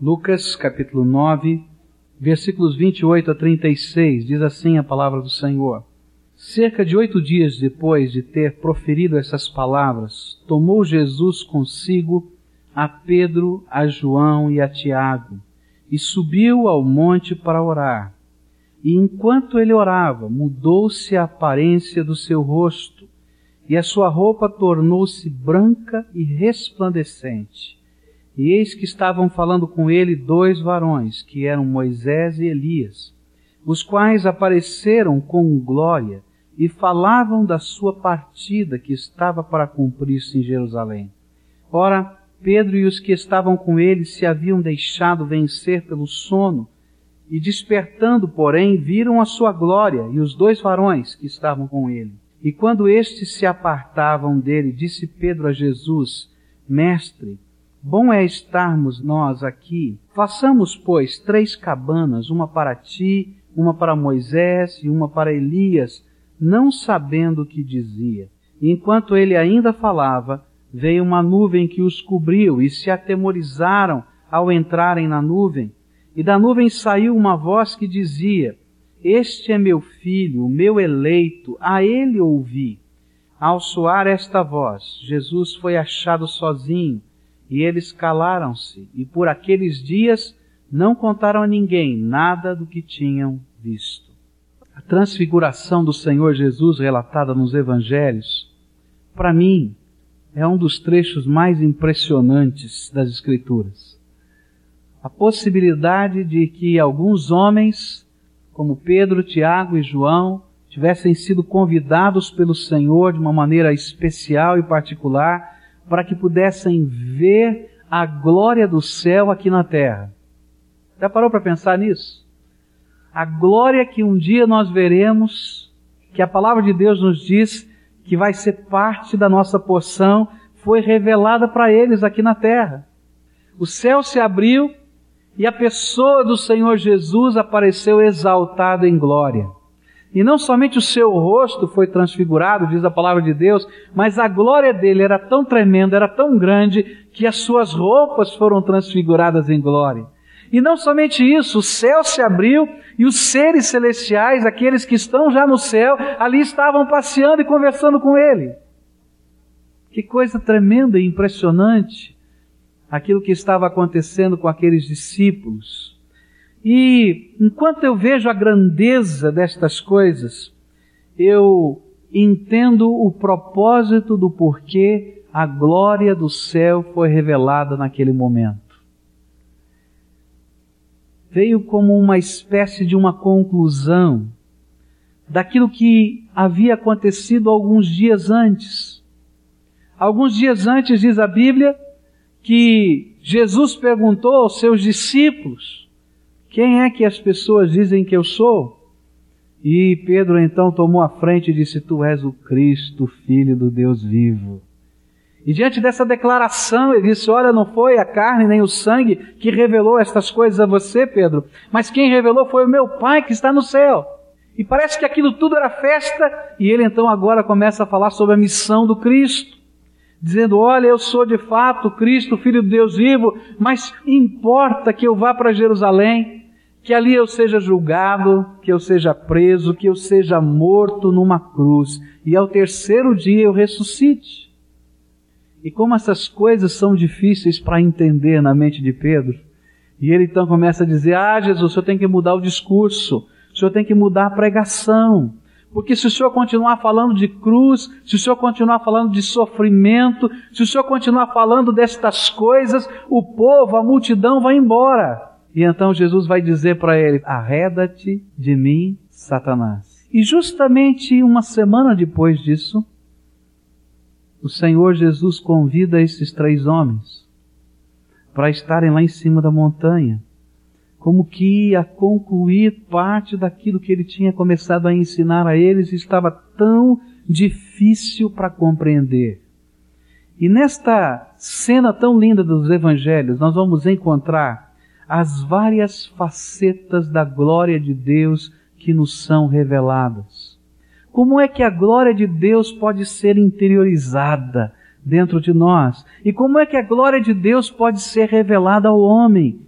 Lucas capítulo 9, versículos 28 a 36, diz assim a palavra do Senhor. Cerca de oito dias depois de ter proferido essas palavras, tomou Jesus consigo a Pedro, a João e a Tiago, e subiu ao monte para orar. E enquanto ele orava, mudou-se a aparência do seu rosto, e a sua roupa tornou-se branca e resplandecente. E eis que estavam falando com ele dois varões, que eram Moisés e Elias, os quais apareceram com glória e falavam da sua partida que estava para cumprir-se em Jerusalém. Ora, Pedro e os que estavam com ele se haviam deixado vencer pelo sono, e despertando, porém, viram a sua glória e os dois varões que estavam com ele. E quando estes se apartavam dele, disse Pedro a Jesus: Mestre, Bom é estarmos nós aqui. Façamos, pois, três cabanas, uma para ti, uma para Moisés e uma para Elias, não sabendo o que dizia. Enquanto ele ainda falava, veio uma nuvem que os cobriu e se atemorizaram ao entrarem na nuvem. E da nuvem saiu uma voz que dizia: Este é meu filho, o meu eleito, a ele ouvi. Ao soar esta voz, Jesus foi achado sozinho e eles calaram-se, e por aqueles dias não contaram a ninguém nada do que tinham visto. A transfiguração do Senhor Jesus relatada nos Evangelhos, para mim, é um dos trechos mais impressionantes das Escrituras. A possibilidade de que alguns homens, como Pedro, Tiago e João, tivessem sido convidados pelo Senhor de uma maneira especial e particular para que pudessem ver a glória do céu aqui na terra. Já parou para pensar nisso? A glória que um dia nós veremos, que a palavra de Deus nos diz que vai ser parte da nossa porção, foi revelada para eles aqui na terra. O céu se abriu e a pessoa do Senhor Jesus apareceu exaltada em glória. E não somente o seu rosto foi transfigurado, diz a palavra de Deus, mas a glória dele era tão tremenda, era tão grande, que as suas roupas foram transfiguradas em glória. E não somente isso, o céu se abriu e os seres celestiais, aqueles que estão já no céu, ali estavam passeando e conversando com ele. Que coisa tremenda e impressionante aquilo que estava acontecendo com aqueles discípulos. E enquanto eu vejo a grandeza destas coisas, eu entendo o propósito do porquê a glória do céu foi revelada naquele momento. Veio como uma espécie de uma conclusão daquilo que havia acontecido alguns dias antes. Alguns dias antes, diz a Bíblia, que Jesus perguntou aos seus discípulos quem é que as pessoas dizem que eu sou? E Pedro então tomou a frente e disse: Tu és o Cristo, filho do Deus vivo. E diante dessa declaração, ele disse: Olha, não foi a carne nem o sangue que revelou estas coisas a você, Pedro, mas quem revelou foi o meu Pai que está no céu. E parece que aquilo tudo era festa, e ele então agora começa a falar sobre a missão do Cristo, dizendo: Olha, eu sou de fato Cristo, filho do Deus vivo, mas importa que eu vá para Jerusalém que ali eu seja julgado, que eu seja preso, que eu seja morto numa cruz e ao terceiro dia eu ressuscite. E como essas coisas são difíceis para entender na mente de Pedro, e ele então começa a dizer: Ah, Jesus, o senhor tem que mudar o discurso, o senhor tem que mudar a pregação. Porque se o senhor continuar falando de cruz, se o senhor continuar falando de sofrimento, se o senhor continuar falando destas coisas, o povo, a multidão vai embora. E então Jesus vai dizer para ele: Arreda-te de mim, Satanás. E justamente uma semana depois disso, o Senhor Jesus convida esses três homens para estarem lá em cima da montanha, como que a concluir parte daquilo que ele tinha começado a ensinar a eles estava tão difícil para compreender. E nesta cena tão linda dos evangelhos, nós vamos encontrar as várias facetas da glória de Deus que nos são reveladas. Como é que a glória de Deus pode ser interiorizada dentro de nós? E como é que a glória de Deus pode ser revelada ao homem?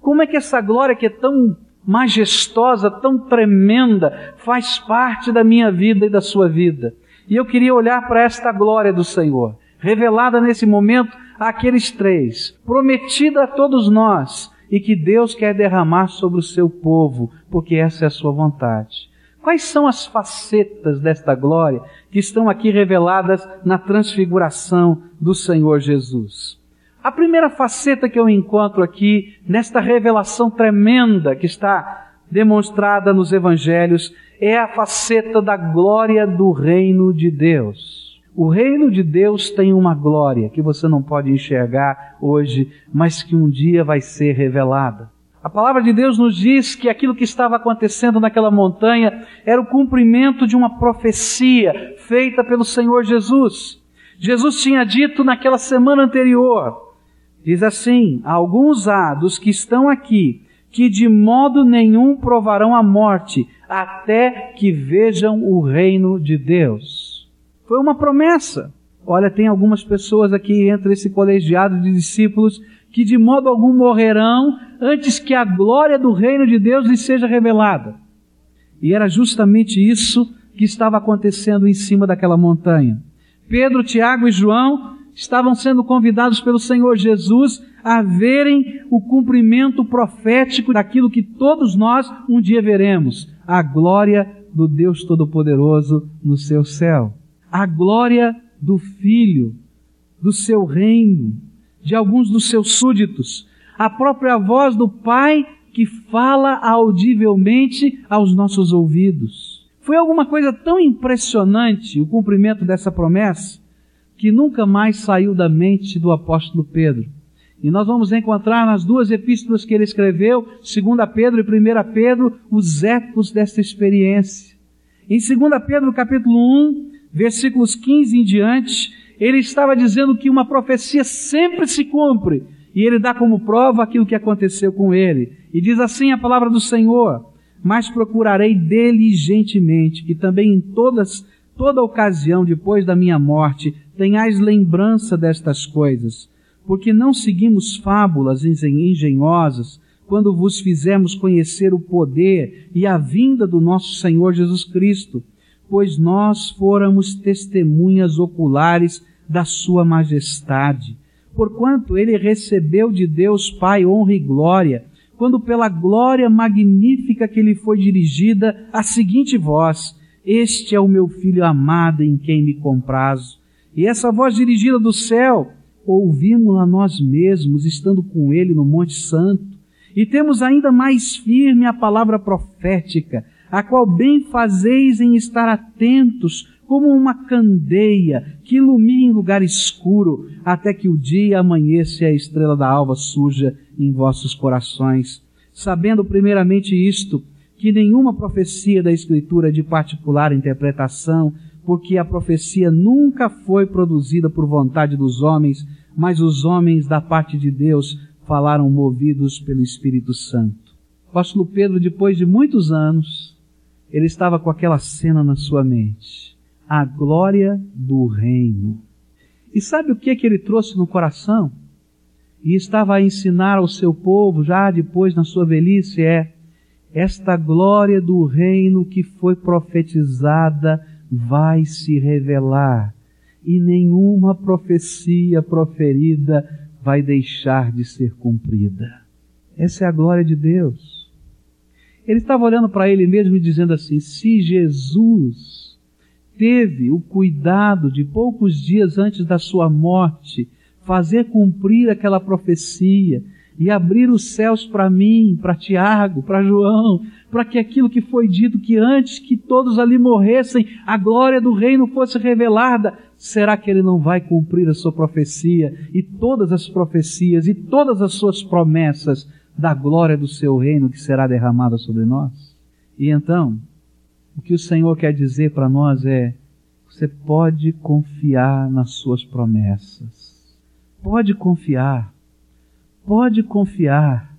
Como é que essa glória que é tão majestosa, tão tremenda, faz parte da minha vida e da sua vida? E eu queria olhar para esta glória do Senhor, revelada nesse momento àqueles três, prometida a todos nós e que Deus quer derramar sobre o seu povo, porque essa é a sua vontade. Quais são as facetas desta glória que estão aqui reveladas na transfiguração do Senhor Jesus? A primeira faceta que eu encontro aqui, nesta revelação tremenda que está demonstrada nos evangelhos, é a faceta da glória do reino de Deus. O reino de Deus tem uma glória que você não pode enxergar hoje, mas que um dia vai ser revelada. A palavra de Deus nos diz que aquilo que estava acontecendo naquela montanha era o cumprimento de uma profecia feita pelo Senhor Jesus. Jesus tinha dito naquela semana anterior, diz assim: Alguns há dos que estão aqui que de modo nenhum provarão a morte até que vejam o reino de Deus. Foi uma promessa. Olha, tem algumas pessoas aqui entre esse colegiado de discípulos que de modo algum morrerão antes que a glória do reino de Deus lhes seja revelada. E era justamente isso que estava acontecendo em cima daquela montanha. Pedro, Tiago e João estavam sendo convidados pelo Senhor Jesus a verem o cumprimento profético daquilo que todos nós um dia veremos: a glória do Deus Todo-Poderoso no seu céu, a glória do Filho, do seu reino, de alguns dos seus súditos, a própria voz do Pai que fala audivelmente aos nossos ouvidos. Foi alguma coisa tão impressionante o cumprimento dessa promessa que nunca mais saiu da mente do apóstolo Pedro. E nós vamos encontrar nas duas epístolas que ele escreveu, 2 Pedro e 1 Pedro, os ecos desta experiência. Em 2 Pedro capítulo 1, versículos 15 em diante, ele estava dizendo que uma profecia sempre se cumpre, e ele dá como prova aquilo que aconteceu com ele. E diz assim a palavra do Senhor: Mas procurarei diligentemente que também em todas, toda ocasião depois da minha morte tenhais lembrança destas coisas, porque não seguimos fábulas engenhosas quando vos fizemos conhecer o poder e a vinda do nosso Senhor Jesus Cristo, pois nós fôramos testemunhas oculares da Sua majestade. Porquanto ele recebeu de Deus Pai honra e glória, quando pela glória magnífica que lhe foi dirigida, a seguinte voz: Este é o meu filho amado em quem me comprazo. E essa voz dirigida do céu, ouvimos-la nós mesmos, estando com ele no Monte Santo. E temos ainda mais firme a palavra profética, a qual bem fazeis em estar atentos, como uma candeia que ilumina em lugar escuro, até que o dia amanheça e a estrela da alva surja em vossos corações. Sabendo primeiramente isto, que nenhuma profecia da Escritura é de particular interpretação, porque a profecia nunca foi produzida por vontade dos homens, mas os homens da parte de Deus falaram movidos pelo Espírito Santo. O apóstolo Pedro, depois de muitos anos, ele estava com aquela cena na sua mente a glória do reino. E sabe o que, que ele trouxe no coração? E estava a ensinar ao seu povo, já depois na sua velhice, é esta glória do reino que foi profetizada vai se revelar, e nenhuma profecia proferida vai deixar de ser cumprida. Essa é a glória de Deus. Ele estava olhando para ele mesmo e dizendo assim: se Jesus teve o cuidado de poucos dias antes da sua morte fazer cumprir aquela profecia e abrir os céus para mim, para Tiago, para João, para que aquilo que foi dito que antes que todos ali morressem, a glória do reino fosse revelada, será que ele não vai cumprir a sua profecia e todas as profecias e todas as suas promessas da glória do seu reino que será derramada sobre nós? E então, o que o Senhor quer dizer para nós é: você pode confiar nas suas promessas. Pode confiar. Pode confiar,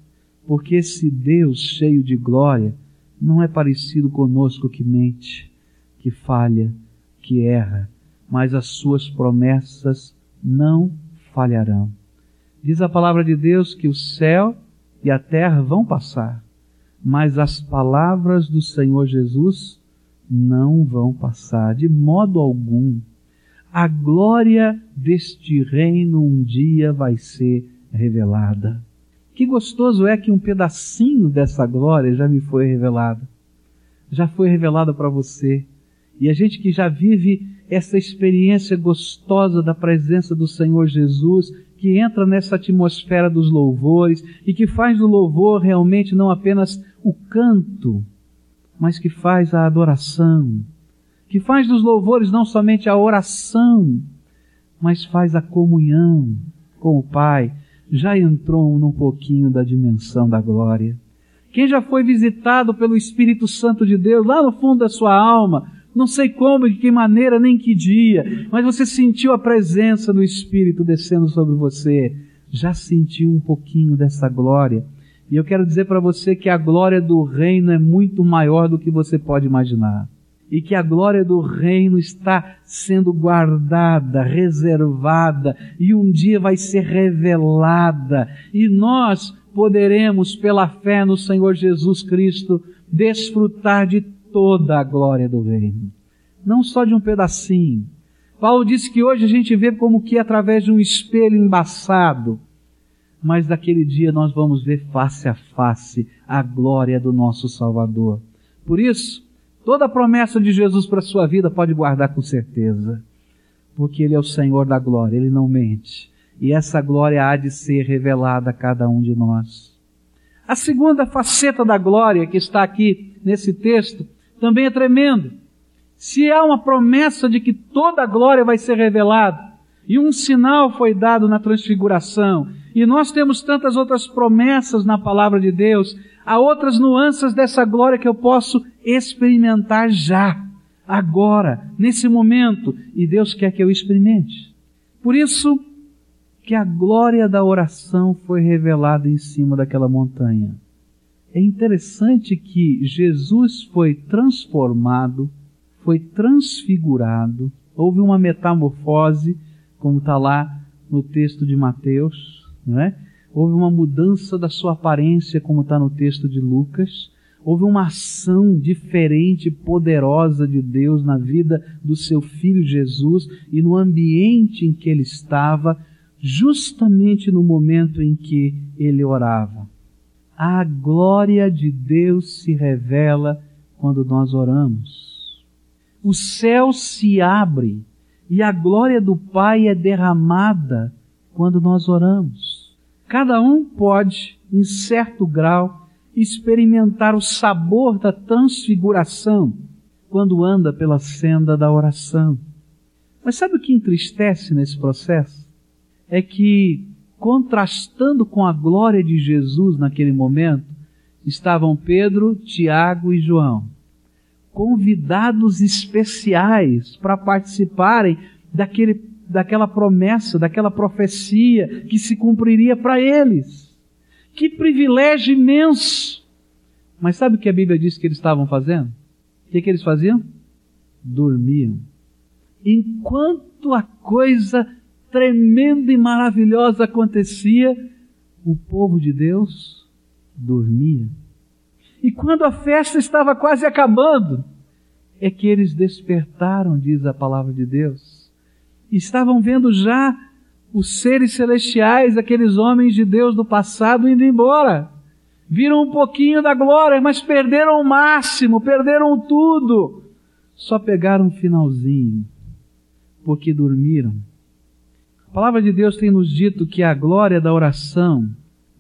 porque esse Deus cheio de glória não é parecido conosco que mente, que falha, que erra, mas as suas promessas não falharão. Diz a palavra de Deus que o céu e a terra vão passar, mas as palavras do Senhor Jesus não vão passar de modo algum. A glória deste reino um dia vai ser revelada. Que gostoso é que um pedacinho dessa glória já me foi revelado. Já foi revelado para você. E a gente que já vive essa experiência gostosa da presença do Senhor Jesus, que entra nessa atmosfera dos louvores e que faz do louvor realmente não apenas o canto, mas que faz a adoração, que faz dos louvores não somente a oração, mas faz a comunhão com o Pai, já entrou num pouquinho da dimensão da glória. Quem já foi visitado pelo Espírito Santo de Deus lá no fundo da sua alma, não sei como, de que maneira, nem que dia, mas você sentiu a presença do Espírito descendo sobre você. Já sentiu um pouquinho dessa glória. E eu quero dizer para você que a glória do reino é muito maior do que você pode imaginar. E que a glória do reino está sendo guardada, reservada, e um dia vai ser revelada. E nós poderemos, pela fé no Senhor Jesus Cristo, desfrutar de toda a glória do reino, não só de um pedacinho. Paulo disse que hoje a gente vê como que através de um espelho embaçado, mas daquele dia nós vamos ver face a face a glória do nosso Salvador. Por isso, toda a promessa de Jesus para a sua vida pode guardar com certeza, porque Ele é o Senhor da glória, Ele não mente. E essa glória há de ser revelada a cada um de nós. A segunda faceta da glória que está aqui nesse texto também é tremendo. Se há uma promessa de que toda a glória vai ser revelada, e um sinal foi dado na transfiguração, e nós temos tantas outras promessas na palavra de Deus, há outras nuances dessa glória que eu posso experimentar já, agora, nesse momento, e Deus quer que eu experimente. Por isso que a glória da oração foi revelada em cima daquela montanha é interessante que Jesus foi transformado, foi transfigurado, houve uma metamorfose, como está lá no texto de Mateus, não é? Houve uma mudança da sua aparência, como está no texto de Lucas. Houve uma ação diferente, poderosa de Deus na vida do seu filho Jesus e no ambiente em que ele estava, justamente no momento em que ele orava a glória de Deus se revela quando nós oramos. O céu se abre e a glória do Pai é derramada quando nós oramos. Cada um pode, em certo grau, experimentar o sabor da transfiguração quando anda pela senda da oração. Mas sabe o que entristece nesse processo? É que contrastando com a glória de Jesus naquele momento, estavam Pedro, Tiago e João, convidados especiais para participarem daquele, daquela promessa, daquela profecia que se cumpriria para eles. Que privilégio imenso! Mas sabe o que a Bíblia diz que eles estavam fazendo? O que, que eles faziam? Dormiam. Enquanto a coisa tremenda e maravilhosa acontecia, o povo de Deus dormia. E quando a festa estava quase acabando, é que eles despertaram, diz a palavra de Deus. estavam vendo já os seres celestiais, aqueles homens de Deus do passado indo embora. Viram um pouquinho da glória, mas perderam o máximo, perderam tudo. Só pegaram um finalzinho, porque dormiram a palavra de Deus tem nos dito que a glória da oração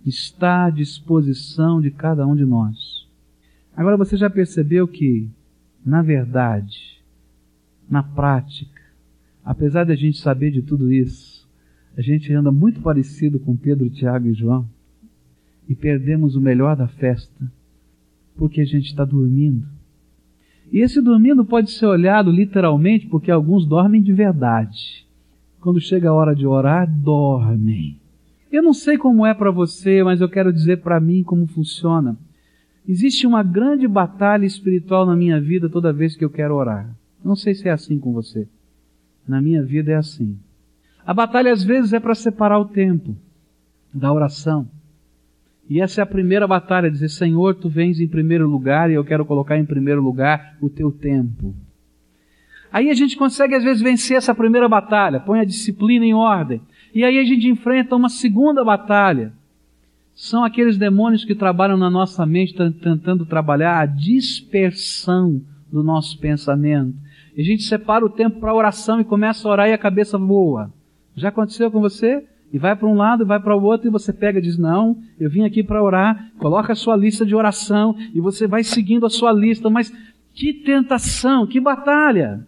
está à disposição de cada um de nós. Agora você já percebeu que, na verdade, na prática, apesar de a gente saber de tudo isso, a gente anda muito parecido com Pedro, Tiago e João e perdemos o melhor da festa porque a gente está dormindo. E esse dormindo pode ser olhado literalmente porque alguns dormem de verdade quando chega a hora de orar, dormem. Eu não sei como é para você, mas eu quero dizer para mim como funciona. Existe uma grande batalha espiritual na minha vida toda vez que eu quero orar. Não sei se é assim com você. Na minha vida é assim. A batalha às vezes é para separar o tempo da oração. E essa é a primeira batalha, dizer, Senhor, tu vens em primeiro lugar e eu quero colocar em primeiro lugar o teu tempo. Aí a gente consegue às vezes vencer essa primeira batalha, põe a disciplina em ordem. E aí a gente enfrenta uma segunda batalha. São aqueles demônios que trabalham na nossa mente tentando trabalhar a dispersão do nosso pensamento. E a gente separa o tempo para oração e começa a orar e a cabeça voa. Já aconteceu com você? E vai para um lado, vai para o outro, e você pega e diz: Não, eu vim aqui para orar. Coloca a sua lista de oração, e você vai seguindo a sua lista. Mas que tentação, que batalha!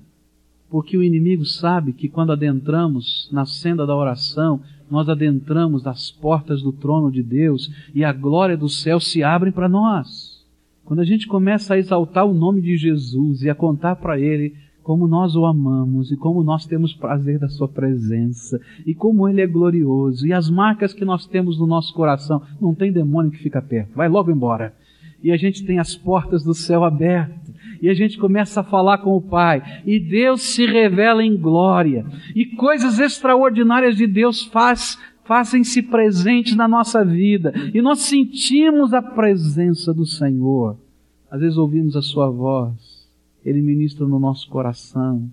Porque o inimigo sabe que quando adentramos na senda da oração, nós adentramos nas portas do trono de Deus e a glória do céu se abre para nós. Quando a gente começa a exaltar o nome de Jesus e a contar para Ele como nós o amamos e como nós temos prazer da Sua presença e como Ele é glorioso e as marcas que nós temos no nosso coração, não tem demônio que fica perto, vai logo embora. E a gente tem as portas do céu abertas. E a gente começa a falar com o Pai. E Deus se revela em glória. E coisas extraordinárias de Deus faz fazem-se presentes na nossa vida. E nós sentimos a presença do Senhor. Às vezes ouvimos a Sua voz. Ele ministra no nosso coração.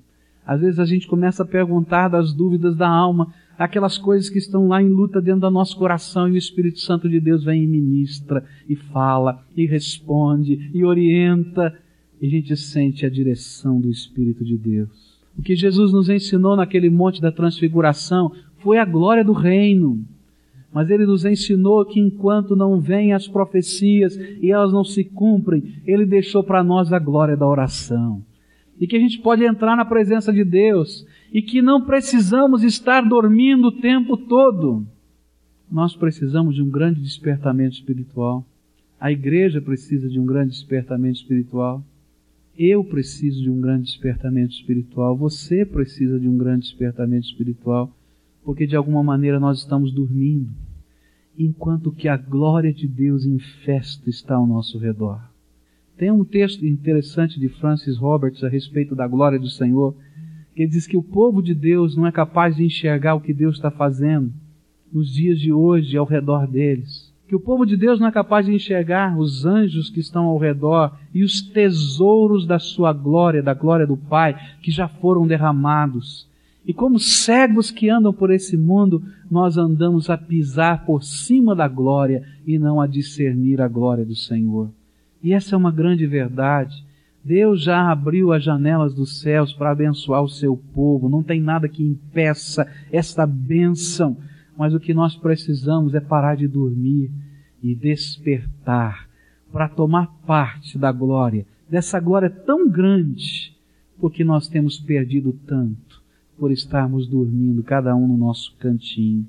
Às vezes a gente começa a perguntar das dúvidas da alma, aquelas coisas que estão lá em luta dentro do nosso coração e o Espírito Santo de Deus vem e ministra, e fala, e responde, e orienta, e a gente sente a direção do Espírito de Deus. O que Jesus nos ensinou naquele monte da transfiguração foi a glória do reino. Mas ele nos ensinou que enquanto não vêm as profecias e elas não se cumprem, ele deixou para nós a glória da oração. E que a gente pode entrar na presença de Deus e que não precisamos estar dormindo o tempo todo. Nós precisamos de um grande despertamento espiritual. A igreja precisa de um grande despertamento espiritual. Eu preciso de um grande despertamento espiritual. Você precisa de um grande despertamento espiritual porque de alguma maneira nós estamos dormindo, enquanto que a glória de Deus em festa está ao nosso redor. Tem um texto interessante de Francis Roberts a respeito da glória do Senhor, que diz que o povo de Deus não é capaz de enxergar o que Deus está fazendo nos dias de hoje ao redor deles. Que o povo de Deus não é capaz de enxergar os anjos que estão ao redor e os tesouros da sua glória, da glória do Pai, que já foram derramados e como cegos que andam por esse mundo, nós andamos a pisar por cima da glória e não a discernir a glória do Senhor. E essa é uma grande verdade. Deus já abriu as janelas dos céus para abençoar o seu povo. Não tem nada que impeça esta bênção. Mas o que nós precisamos é parar de dormir e despertar para tomar parte da glória, dessa glória tão grande, porque nós temos perdido tanto por estarmos dormindo, cada um no nosso cantinho.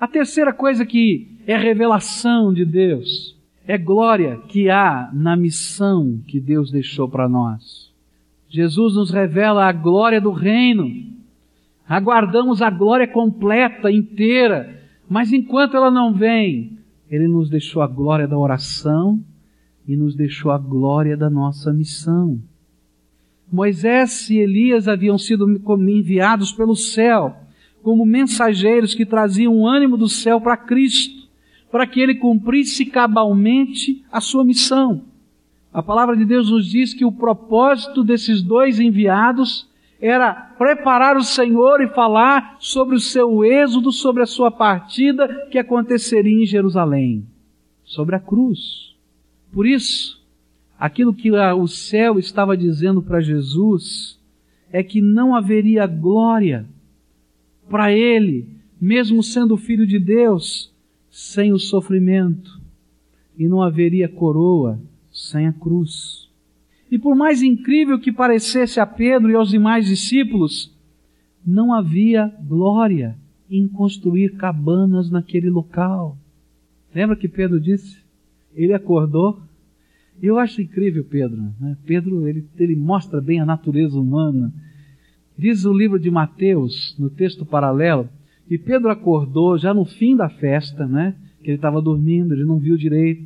A terceira coisa que é revelação de Deus é glória que há na missão que Deus deixou para nós. Jesus nos revela a glória do reino. Aguardamos a glória completa, inteira, mas enquanto ela não vem, Ele nos deixou a glória da oração e nos deixou a glória da nossa missão. Moisés e Elias haviam sido enviados pelo céu como mensageiros que traziam o ânimo do céu para Cristo, para que ele cumprisse cabalmente a sua missão. A palavra de Deus nos diz que o propósito desses dois enviados era preparar o Senhor e falar sobre o seu êxodo, sobre a sua partida que aconteceria em Jerusalém, sobre a cruz. Por isso, Aquilo que o céu estava dizendo para Jesus é que não haveria glória para ele, mesmo sendo filho de Deus, sem o sofrimento, e não haveria coroa sem a cruz. E por mais incrível que parecesse a Pedro e aos demais discípulos, não havia glória em construir cabanas naquele local. Lembra que Pedro disse? Ele acordou eu acho incrível Pedro. Né? Pedro ele, ele mostra bem a natureza humana. Diz o livro de Mateus, no texto paralelo, que Pedro acordou já no fim da festa, né? que ele estava dormindo, ele não viu direito.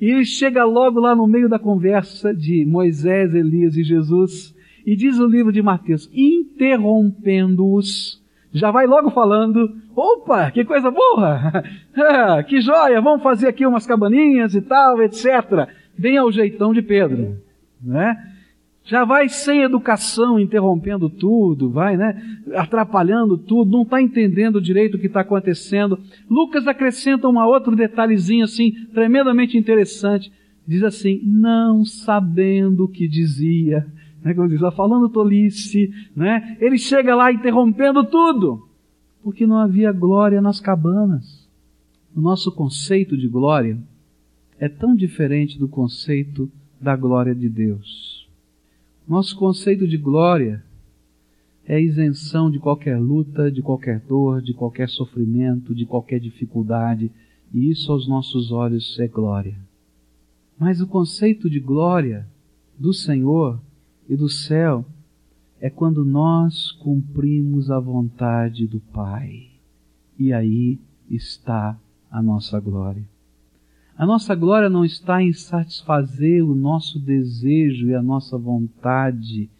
E ele chega logo lá no meio da conversa de Moisés, Elias e Jesus, e diz o livro de Mateus: interrompendo-os, já vai logo falando: opa, que coisa boa! Que joia, vamos fazer aqui umas cabaninhas e tal, etc. Bem ao jeitão de Pedro, né? Já vai sem educação, interrompendo tudo, vai, né? Atrapalhando tudo, não está entendendo direito o que está acontecendo. Lucas acrescenta um outro detalhezinho assim, tremendamente interessante. Diz assim, não sabendo o que dizia né, como diz, falando tolice, né? Ele chega lá interrompendo tudo, porque não havia glória nas cabanas. O nosso conceito de glória é tão diferente do conceito da glória de Deus. Nosso conceito de glória é isenção de qualquer luta, de qualquer dor, de qualquer sofrimento, de qualquer dificuldade, e isso aos nossos olhos é glória. Mas o conceito de glória do Senhor e do céu é quando nós cumprimos a vontade do Pai. E aí está a nossa glória. A nossa glória não está em satisfazer o nosso desejo e a nossa vontade.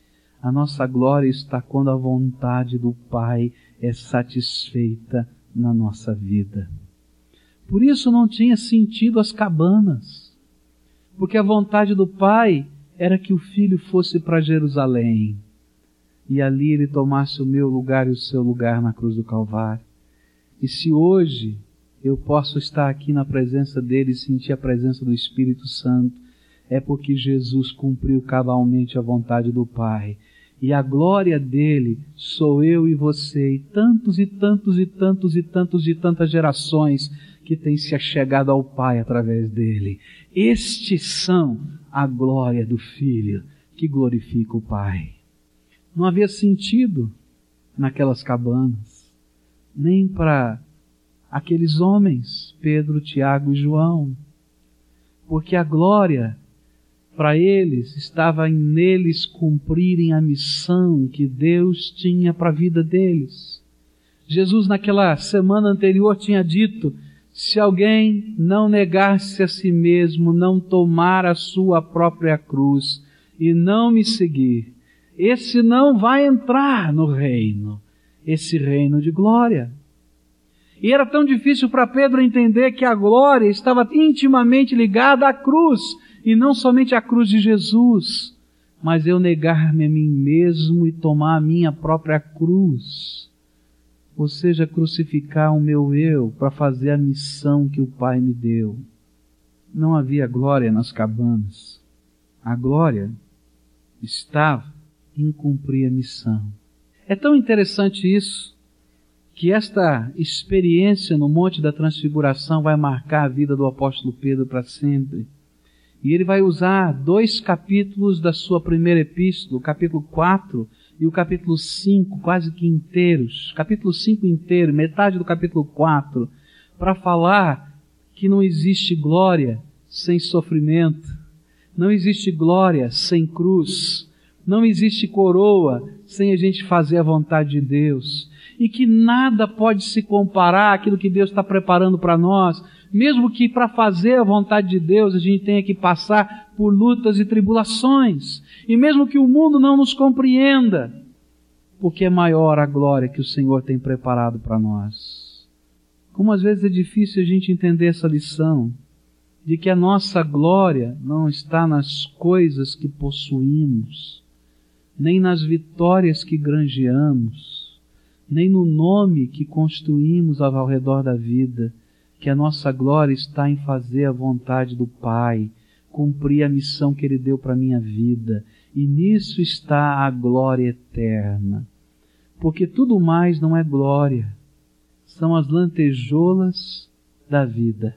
A nossa glória está quando a vontade do Pai é satisfeita na nossa vida. Por isso não tinha sentido as cabanas, porque a vontade do Pai era que o filho fosse para Jerusalém e ali ele tomasse o meu lugar e o seu lugar na cruz do Calvário. E se hoje eu posso estar aqui na presença dele e sentir a presença do Espírito Santo, é porque Jesus cumpriu cabalmente a vontade do Pai. E a glória dele sou eu e você, e tantos e tantos e tantos e tantos e tantas gerações que têm se achegado ao Pai através dele. Estes são a glória do Filho que glorifica o Pai. Não havia sentido naquelas cabanas, nem para aqueles homens, Pedro, Tiago e João, porque a glória para eles estava em neles cumprirem a missão que Deus tinha para a vida deles. Jesus, naquela semana anterior, tinha dito se alguém não negar-se a si mesmo, não tomar a sua própria cruz e não me seguir, esse não vai entrar no reino, esse reino de glória. E era tão difícil para Pedro entender que a glória estava intimamente ligada à cruz, e não somente à cruz de Jesus, mas eu negar-me a mim mesmo e tomar a minha própria cruz ou seja, crucificar o meu eu para fazer a missão que o Pai me deu. Não havia glória nas cabanas. A glória estava em cumprir a missão. É tão interessante isso que esta experiência no Monte da Transfiguração vai marcar a vida do apóstolo Pedro para sempre. E ele vai usar dois capítulos da sua primeira epístola, o capítulo 4 e o capítulo 5 quase que inteiros, capítulo 5 inteiro, metade do capítulo 4, para falar que não existe glória sem sofrimento, não existe glória sem cruz, não existe coroa sem a gente fazer a vontade de Deus, e que nada pode se comparar àquilo que Deus está preparando para nós, mesmo que para fazer a vontade de Deus a gente tenha que passar por lutas e tribulações, e mesmo que o mundo não nos compreenda, porque é maior a glória que o Senhor tem preparado para nós. Como às vezes é difícil a gente entender essa lição, de que a nossa glória não está nas coisas que possuímos, nem nas vitórias que granjeamos, nem no nome que construímos ao redor da vida, que a nossa glória está em fazer a vontade do Pai, cumprir a missão que Ele deu para a minha vida. E nisso está a glória eterna. Porque tudo mais não é glória, são as lantejoulas da vida,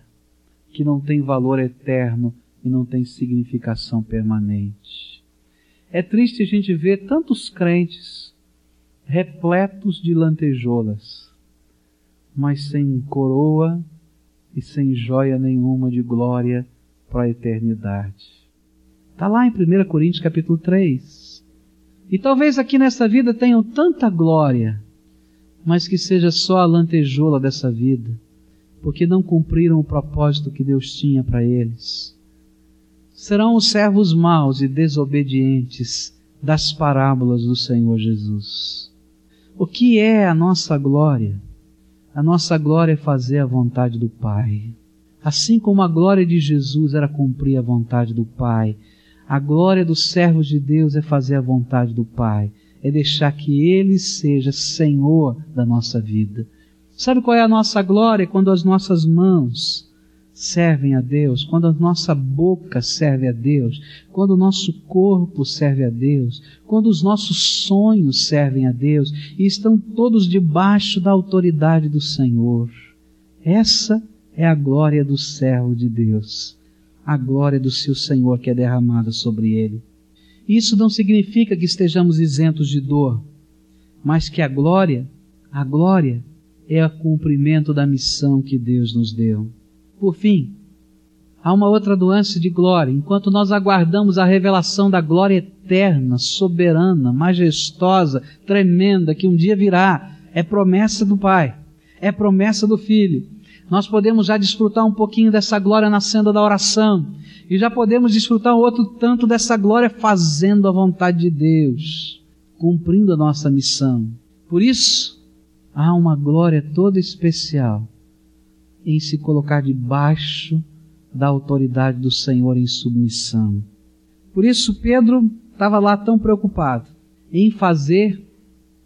que não tem valor eterno e não tem significação permanente. É triste a gente ver tantos crentes repletos de lantejoulas, mas sem coroa e sem joia nenhuma de glória para a eternidade. Está lá em 1 Coríntios capítulo 3. E talvez aqui nessa vida tenham tanta glória, mas que seja só a lantejoula dessa vida, porque não cumpriram o propósito que Deus tinha para eles. Serão os servos maus e desobedientes das parábolas do Senhor Jesus. O que é a nossa glória? A nossa glória é fazer a vontade do Pai. Assim como a glória de Jesus era cumprir a vontade do Pai, a glória dos servos de Deus é fazer a vontade do Pai, é deixar que Ele seja Senhor da nossa vida. Sabe qual é a nossa glória? Quando as nossas mãos servem a Deus, quando a nossa boca serve a Deus, quando o nosso corpo serve a Deus, quando os nossos sonhos servem a Deus e estão todos debaixo da autoridade do Senhor. Essa é a glória do servo de Deus, a glória do seu Senhor que é derramada sobre ele. Isso não significa que estejamos isentos de dor, mas que a glória, a glória é o cumprimento da missão que Deus nos deu. Por fim, há uma outra doença de glória. Enquanto nós aguardamos a revelação da glória eterna, soberana, majestosa, tremenda, que um dia virá, é promessa do Pai, é promessa do Filho. Nós podemos já desfrutar um pouquinho dessa glória na senda da oração, e já podemos desfrutar outro tanto dessa glória fazendo a vontade de Deus, cumprindo a nossa missão. Por isso, há uma glória toda especial em se colocar debaixo da autoridade do Senhor em submissão. Por isso Pedro estava lá tão preocupado em fazer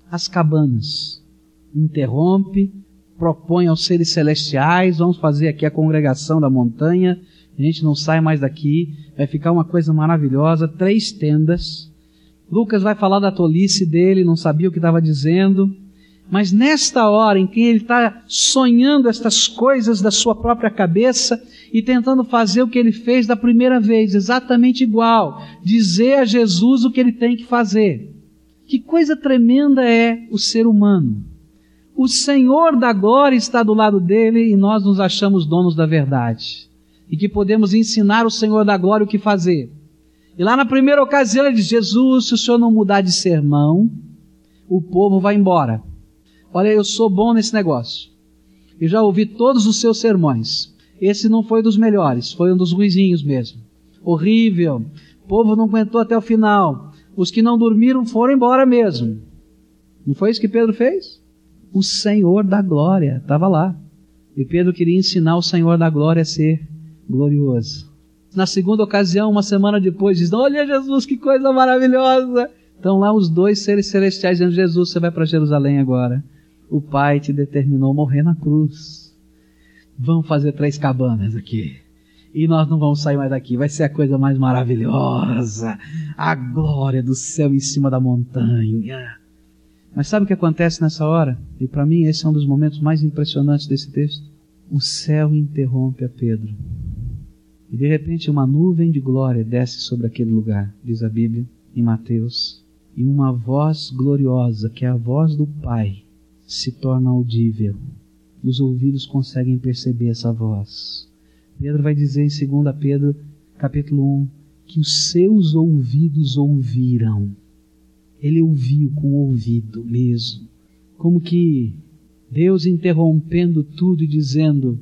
as cabanas. Interrompe, propõe aos seres celestiais, vamos fazer aqui a congregação da montanha, a gente não sai mais daqui, vai ficar uma coisa maravilhosa, três tendas. Lucas vai falar da tolice dele, não sabia o que estava dizendo. Mas nesta hora em que ele está sonhando estas coisas da sua própria cabeça e tentando fazer o que ele fez da primeira vez, exatamente igual, dizer a Jesus o que ele tem que fazer. Que coisa tremenda é o ser humano. O Senhor da glória está do lado dele e nós nos achamos donos da verdade. E que podemos ensinar o Senhor da glória o que fazer. E lá na primeira ocasião ele diz: Jesus, se o senhor não mudar de sermão, o povo vai embora. Olha, eu sou bom nesse negócio. Eu já ouvi todos os seus sermões. Esse não foi dos melhores, foi um dos ruizinhos mesmo. Horrível. O povo não aguentou até o final. Os que não dormiram foram embora mesmo. Não foi isso que Pedro fez? O Senhor da glória estava lá. E Pedro queria ensinar o Senhor da glória a ser glorioso. Na segunda ocasião, uma semana depois, diz: Olha Jesus, que coisa maravilhosa! Estão lá os dois seres celestiais dizendo: Jesus, você vai para Jerusalém agora o Pai te determinou morrer na cruz. Vamos fazer três cabanas aqui. E nós não vamos sair mais daqui. Vai ser a coisa mais maravilhosa. A glória do céu em cima da montanha. Mas sabe o que acontece nessa hora? E para mim esse é um dos momentos mais impressionantes desse texto. O céu interrompe a Pedro. E de repente uma nuvem de glória desce sobre aquele lugar, diz a Bíblia em Mateus. E uma voz gloriosa, que é a voz do Pai, se torna audível. Os ouvidos conseguem perceber essa voz. Pedro vai dizer em 2 Pedro, capítulo 1, que os seus ouvidos ouviram. Ele ouviu com o ouvido mesmo. Como que Deus interrompendo tudo e dizendo: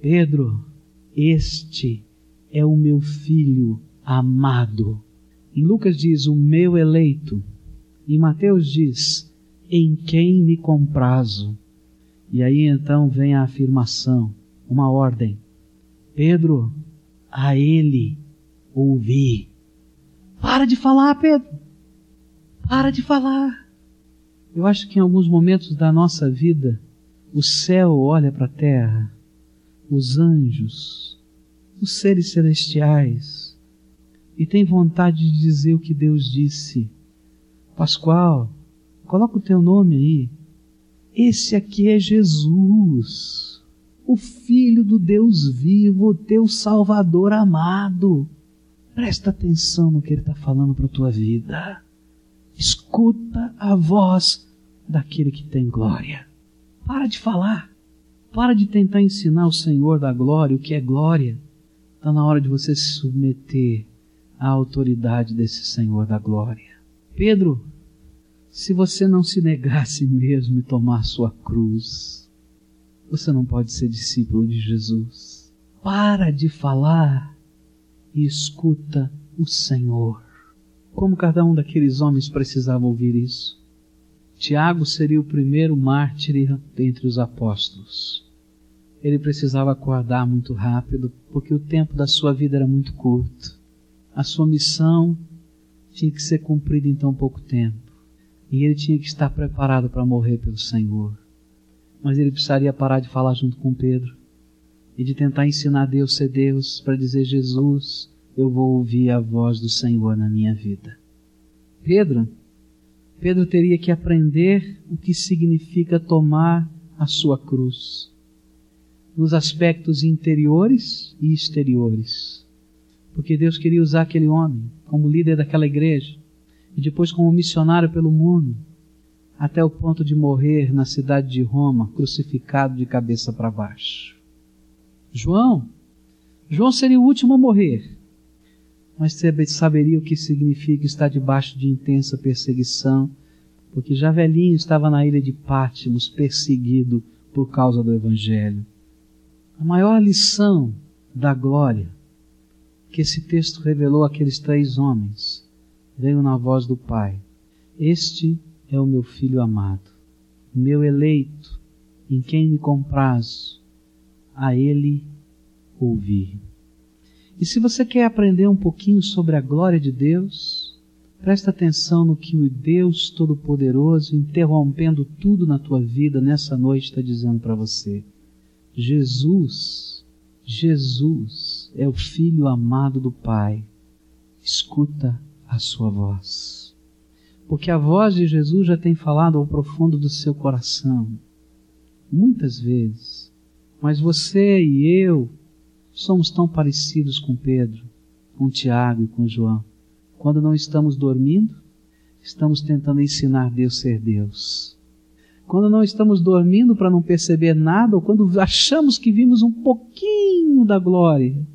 Pedro, este é o meu filho amado. Em Lucas diz: o meu eleito. Em Mateus diz: em quem me comprazo. E aí então vem a afirmação, uma ordem. Pedro, a ele ouvi. Para de falar, Pedro. Para de falar. Eu acho que em alguns momentos da nossa vida, o céu olha para a terra, os anjos, os seres celestiais, e tem vontade de dizer o que Deus disse. Pascoal, Coloca o teu nome aí. Esse aqui é Jesus, o Filho do Deus vivo, o teu Salvador amado. Presta atenção no que ele está falando para a tua vida. Escuta a voz daquele que tem glória. Para de falar. Para de tentar ensinar o Senhor da glória o que é glória. Está na hora de você se submeter à autoridade desse Senhor da glória. Pedro se você não se si mesmo e tomar sua cruz, você não pode ser discípulo de Jesus. Para de falar e escuta o Senhor. Como cada um daqueles homens precisava ouvir isso? Tiago seria o primeiro mártir entre os apóstolos. Ele precisava acordar muito rápido, porque o tempo da sua vida era muito curto. A sua missão tinha que ser cumprida em tão pouco tempo. E ele tinha que estar preparado para morrer pelo Senhor. Mas ele precisaria parar de falar junto com Pedro e de tentar ensinar Deus ser Deus para dizer: Jesus, eu vou ouvir a voz do Senhor na minha vida. Pedro, Pedro teria que aprender o que significa tomar a sua cruz, nos aspectos interiores e exteriores. Porque Deus queria usar aquele homem como líder daquela igreja e depois como missionário pelo mundo, até o ponto de morrer na cidade de Roma, crucificado de cabeça para baixo. João, João seria o último a morrer, mas saberia o que significa estar debaixo de intensa perseguição, porque já velhinho estava na ilha de Pátimos, perseguido por causa do Evangelho. A maior lição da glória que esse texto revelou àqueles três homens veio na voz do Pai: Este é o meu filho amado, meu eleito, em quem me comprazo, a ele ouvir. E se você quer aprender um pouquinho sobre a glória de Deus, presta atenção no que o Deus Todo-Poderoso, interrompendo tudo na tua vida nessa noite, está dizendo para você. Jesus, Jesus é o Filho amado do Pai. Escuta a sua voz. Porque a voz de Jesus já tem falado ao profundo do seu coração. Muitas vezes. Mas você e eu somos tão parecidos com Pedro, com Tiago e com João. Quando não estamos dormindo, estamos tentando ensinar Deus a ser Deus. Quando não estamos dormindo para não perceber nada, ou quando achamos que vimos um pouquinho da glória,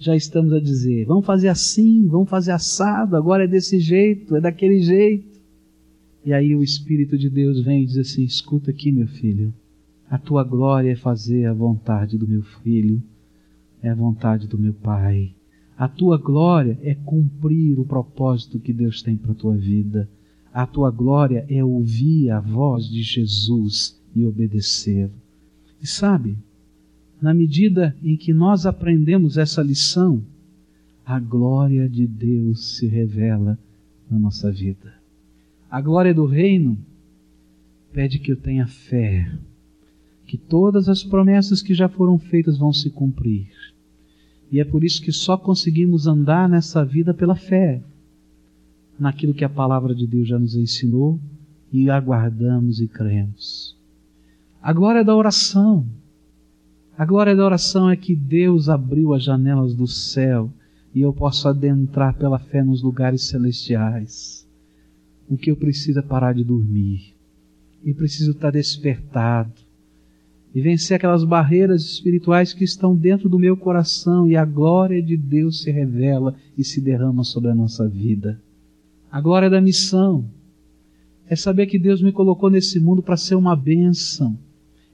já estamos a dizer: vamos fazer assim, vamos fazer assado, agora é desse jeito, é daquele jeito. E aí o Espírito de Deus vem e diz assim: escuta aqui, meu filho, a tua glória é fazer a vontade do meu filho é a vontade do meu Pai. A tua glória é cumprir o propósito que Deus tem para a tua vida. A tua glória é ouvir a voz de Jesus e obedecê-lo. E sabe, na medida em que nós aprendemos essa lição, a glória de Deus se revela na nossa vida. A glória do reino pede que eu tenha fé, que todas as promessas que já foram feitas vão se cumprir. E é por isso que só conseguimos andar nessa vida pela fé, naquilo que a palavra de Deus já nos ensinou e aguardamos e cremos. A glória da oração. A glória da oração é que Deus abriu as janelas do céu e eu posso adentrar pela fé nos lugares celestiais. O que eu preciso é parar de dormir. E preciso estar despertado e vencer aquelas barreiras espirituais que estão dentro do meu coração e a glória de Deus se revela e se derrama sobre a nossa vida. A glória da missão é saber que Deus me colocou nesse mundo para ser uma bênção.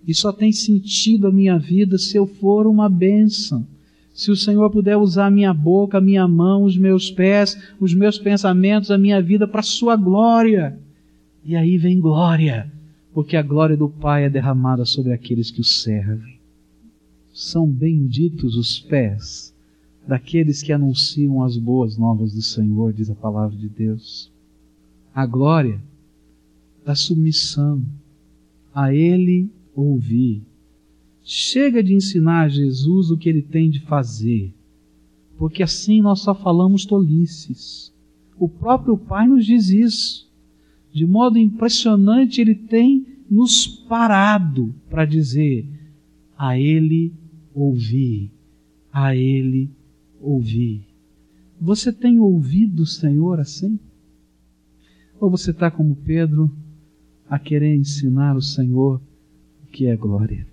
E só tem sentido a minha vida se eu for uma bênção. Se o Senhor puder usar a minha boca, a minha mão, os meus pés, os meus pensamentos, a minha vida para a sua glória. E aí vem glória porque a glória do Pai é derramada sobre aqueles que o servem. São benditos os pés daqueles que anunciam as boas novas do Senhor, diz a palavra de Deus. A glória da submissão, a Ele ouvir. Chega de ensinar a Jesus o que Ele tem de fazer, porque assim nós só falamos tolices. O próprio Pai nos diz isso de modo impressionante, ele tem nos parado para dizer: a Ele ouvi, a Ele ouvi. Você tem ouvido o Senhor assim? Ou você está como Pedro a querer ensinar o Senhor que é glória?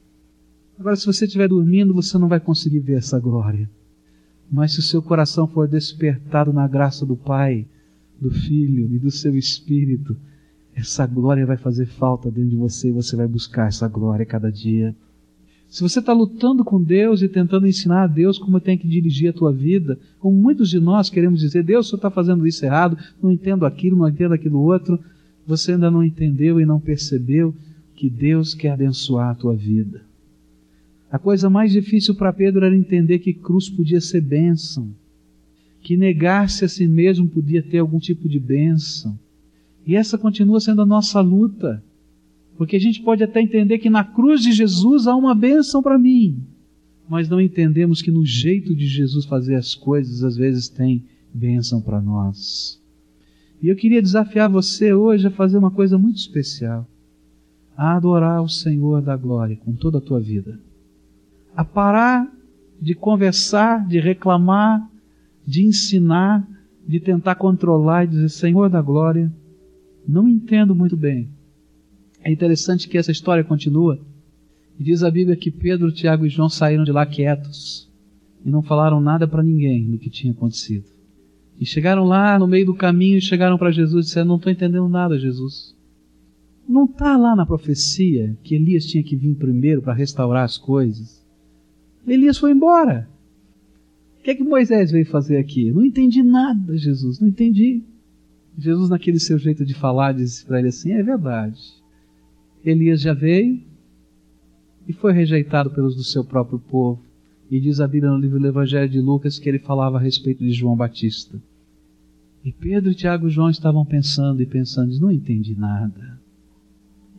Agora, se você estiver dormindo, você não vai conseguir ver essa glória. Mas se o seu coração for despertado na graça do Pai, do Filho e do seu Espírito, essa glória vai fazer falta dentro de você e você vai buscar essa glória cada dia. Se você está lutando com Deus e tentando ensinar a Deus como tem que dirigir a tua vida, como muitos de nós queremos dizer, Deus, Senhor está fazendo isso errado, não entendo aquilo, não entendo aquilo outro, você ainda não entendeu e não percebeu que Deus quer abençoar a tua vida. A coisa mais difícil para Pedro era entender que cruz podia ser bênção, que negar-se a si mesmo podia ter algum tipo de bênção. E essa continua sendo a nossa luta, porque a gente pode até entender que na cruz de Jesus há uma bênção para mim, mas não entendemos que no jeito de Jesus fazer as coisas, às vezes tem bênção para nós. E eu queria desafiar você hoje a fazer uma coisa muito especial: a adorar o Senhor da glória com toda a tua vida. A parar de conversar, de reclamar, de ensinar, de tentar controlar e dizer: Senhor da glória, não entendo muito bem. É interessante que essa história continua. E diz a Bíblia que Pedro, Tiago e João saíram de lá quietos e não falaram nada para ninguém do que tinha acontecido. E chegaram lá no meio do caminho e chegaram para Jesus e disseram: Não estou entendendo nada, Jesus. Não está lá na profecia que Elias tinha que vir primeiro para restaurar as coisas? Elias foi embora. O que é que Moisés veio fazer aqui? Não entendi nada, Jesus, não entendi. Jesus, naquele seu jeito de falar, disse para ele assim: É verdade. Elias já veio e foi rejeitado pelos do seu próprio povo. E diz a Bíblia no livro do Evangelho de Lucas que ele falava a respeito de João Batista. E Pedro, Tiago e João estavam pensando e pensando, não entendi nada.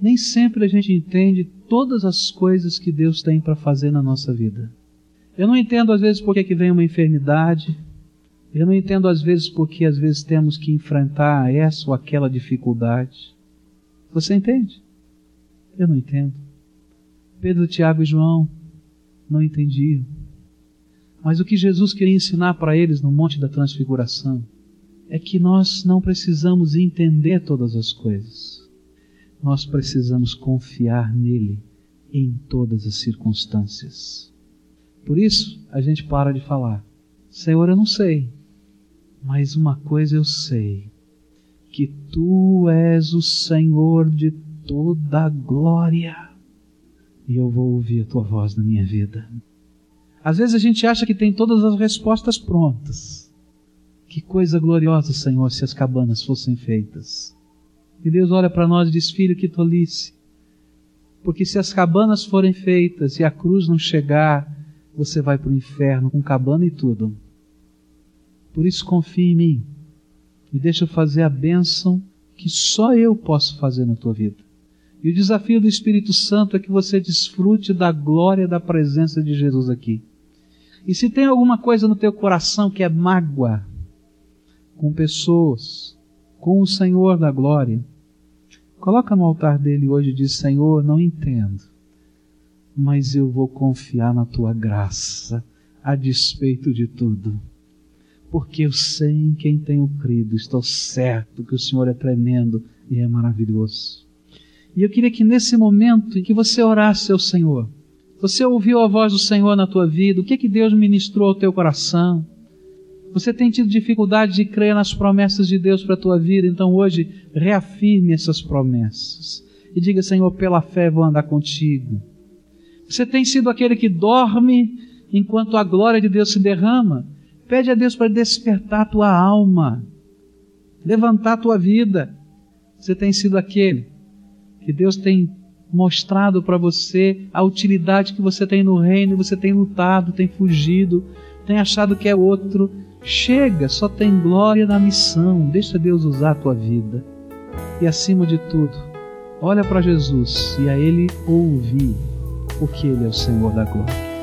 Nem sempre a gente entende todas as coisas que Deus tem para fazer na nossa vida. Eu não entendo às vezes por que, que vem uma enfermidade. Eu não entendo às vezes porque às vezes temos que enfrentar essa ou aquela dificuldade. Você entende? Eu não entendo. Pedro, Tiago e João não entendiam. Mas o que Jesus queria ensinar para eles no Monte da Transfiguração é que nós não precisamos entender todas as coisas. Nós precisamos confiar nele em todas as circunstâncias. Por isso, a gente para de falar: Senhor, eu não sei, mas uma coisa eu sei: que tu és o Senhor de toda a glória, e eu vou ouvir a tua voz na minha vida. Às vezes a gente acha que tem todas as respostas prontas. Que coisa gloriosa, Senhor, se as cabanas fossem feitas. E Deus olha para nós e diz: Filho, que tolice. Porque se as cabanas forem feitas e a cruz não chegar, você vai para o inferno com cabana e tudo. Por isso confie em mim e deixa eu fazer a bênção que só eu posso fazer na tua vida. E o desafio do Espírito Santo é que você desfrute da glória da presença de Jesus aqui. E se tem alguma coisa no teu coração que é mágoa com pessoas, com o Senhor da glória, coloca no altar dele hoje e diz: Senhor, não entendo, mas eu vou confiar na tua graça a despeito de tudo. Porque eu sei em quem tenho crido, estou certo que o Senhor é tremendo e é maravilhoso. E eu queria que nesse momento em que você orasse ao Senhor, você ouviu a voz do Senhor na tua vida? O que é que Deus ministrou ao teu coração? Você tem tido dificuldade de crer nas promessas de Deus para a tua vida? Então hoje reafirme essas promessas e diga: Senhor, pela fé vou andar contigo. Você tem sido aquele que dorme enquanto a glória de Deus se derrama? Pede a Deus para despertar a tua alma, levantar a tua vida. Você tem sido aquele que Deus tem mostrado para você a utilidade que você tem no reino, você tem lutado, tem fugido, tem achado que é outro. Chega, só tem glória na missão. Deixa Deus usar a tua vida. E acima de tudo, olha para Jesus e a Ele ouvir, porque Ele é o Senhor da glória.